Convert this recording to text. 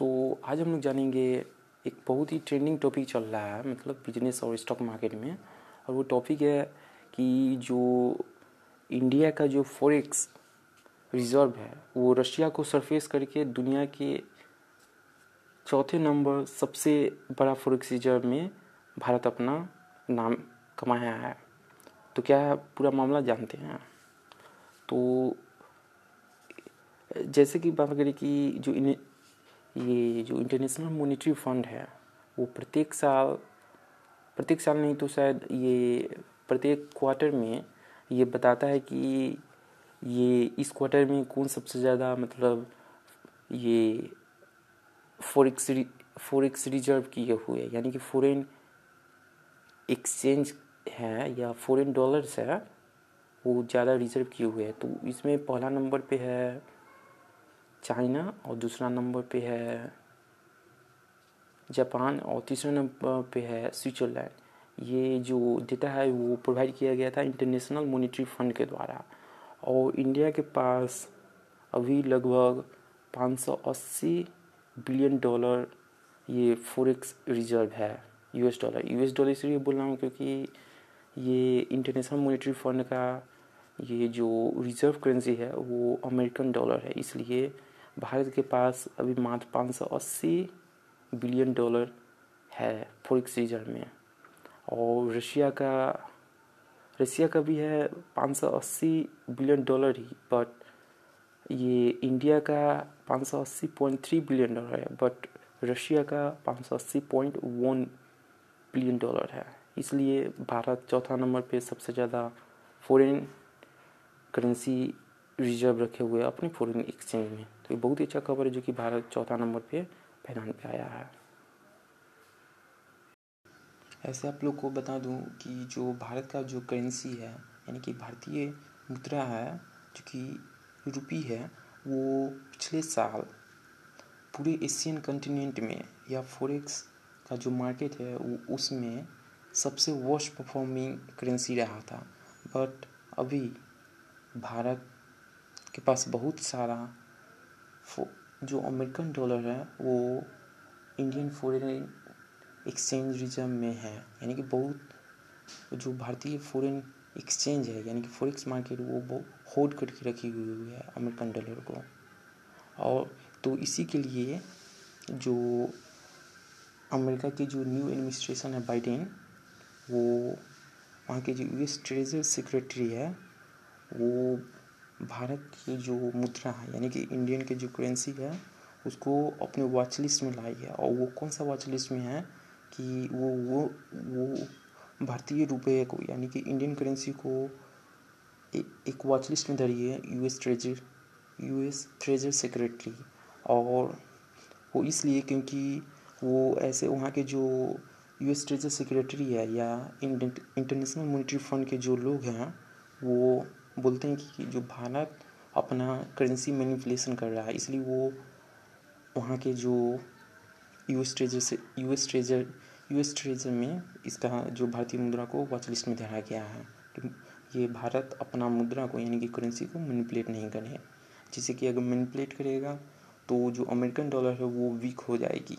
सो आज हम लोग जानेंगे एक बहुत ही ट्रेंडिंग टॉपिक चल रहा है मतलब बिज़नेस और स्टॉक मार्केट में। और वो टॉपिक है कि जो इंडिया का जो फॉरेक्स रिज़र्व है, वो रशिया को सरफेस करके दुनिया के चौथे नंबर सबसे बड़ा फॉरेक्स रिज़र्व में भारत अपना नाम कमाया है। तो क्या है पूरा मामला जानते हैं? तो जैसे कि बात करें कि जो ये जो इंटरनेशनल मॉनिटरी फंड है, वो प्रत्येक साल प्रत्येक साल नहीं तो शायद ये प्रत्येक क्वार्टर में ये बताता है कि ये इस क्वार्टर में कौन सबसे ज़्यादा मतलब ये फॉरेक्स फॉरेक्स रिज़र्व किए हुए, यानी कि फॉरेन एक्सचेंज है या फॉरेन डॉलर्स है, वो ज़्यादा रिज़र्व किए हुए हैं। तो इसमें पहला नंबर पे है चाइना और दूसरा नंबर पे है जापान और तीसरे नंबर पे है स्विट्ज़रलैंड। ये जो डेटा है वो प्रोवाइड किया गया था इंटरनेशनल मॉनिटरी फंड के द्वारा। और इंडिया के पास अभी लगभग 580 बिलियन डॉलर ये फॉरेक्स रिज़र्व है यूएस डॉलर यूएस डॉलर इसलिए बोल रहा हूँ क्योंकि ये इंटरनेशनल मॉनिटरी फंड का ये जो रिज़र्व करेंसी है वो अमेरिकन डॉलर है, इसलिए भारत के पास अभी मात्र 580 बिलियन डॉलर है फॉरेक्स रिज़र्व में। और रशिया का रशिया का भी है 580 बिलियन डॉलर ही बट ये इंडिया का 580.3 बिलियन डॉलर है बट रशिया का 580.1 बिलियन डॉलर है। इसलिए भारत चौथा नंबर पे सबसे ज़्यादा फॉरेन करेंसी रिज़र्व रखे हुए अपने फॉरेन एक्सचेंज में। तो ये बहुत ही अच्छा खबर है जो कि भारत चौथा नंबर पे फैलान पे आया है। ऐसे आप लोग को बता दूँ कि जो भारत का जो करेंसी है, यानी कि भारतीय मुद्रा है, जो कि रुपी है, वो पिछले साल पूरे एशियन कंटिनेंट में या फॉरेक्स का जो मार्केट है, वो उसमें सबसे वर्स्ट परफॉर्मिंग करेंसी रहा था। बट अभी भारत के पास बहुत सारा जो अमेरिकन डॉलर है, वो इंडियन फॉरेन एक्सचेंज रिज़र्व में है। यानी कि बहुत जो भारतीय फॉरेन एक्सचेंज है, यानी कि फॉरेक्स मार्केट वो बहुत होल्ड करके रखी हुई है अमेरिकन डॉलर को। और तो इसी के लिए जो अमेरिका की जो न्यू एडमिनिस्ट्रेशन है बाइडेन वो वहाँ के जो यूएस ट्रेजर सेक्रेटरी है, वो भारत की जो मुद्रा है यानी कि इंडियन की जो करेंसी है उसको अपने वॉच लिस्ट में लाई है। और वो कौन सा वॉच लिस्ट में है कि वो वो वो भारतीय रुपये को यानी कि इंडियन करेंसी को ए, एक वॉच लिस्ट में धरी है US treasury US treasury secretary और वो इसलिए क्योंकि वो ऐसे वहाँ के जो यूएस ट्रेजर सेक्रेटरी है या इंटरनेशनल मॉनिटरी फंड के जो लोग हैं वो बोलते हैं कि जो भारत अपना करेंसी मैनिपुलेशन कर रहा है, इसलिए वो वहाँ के जो यू एस ट्रेजर से U S treasury U S treasury में इसका जो भारतीय मुद्रा को वॉच लिस्ट में धरा गया है। कि ये भारत अपना मुद्रा को, यानी कि करेंसी को मैनिपुलेट नहीं करे जैसे कि अगर मैनिपुलेट करेगा तो जो अमेरिकन डॉलर है, वो वीक हो जाएगी।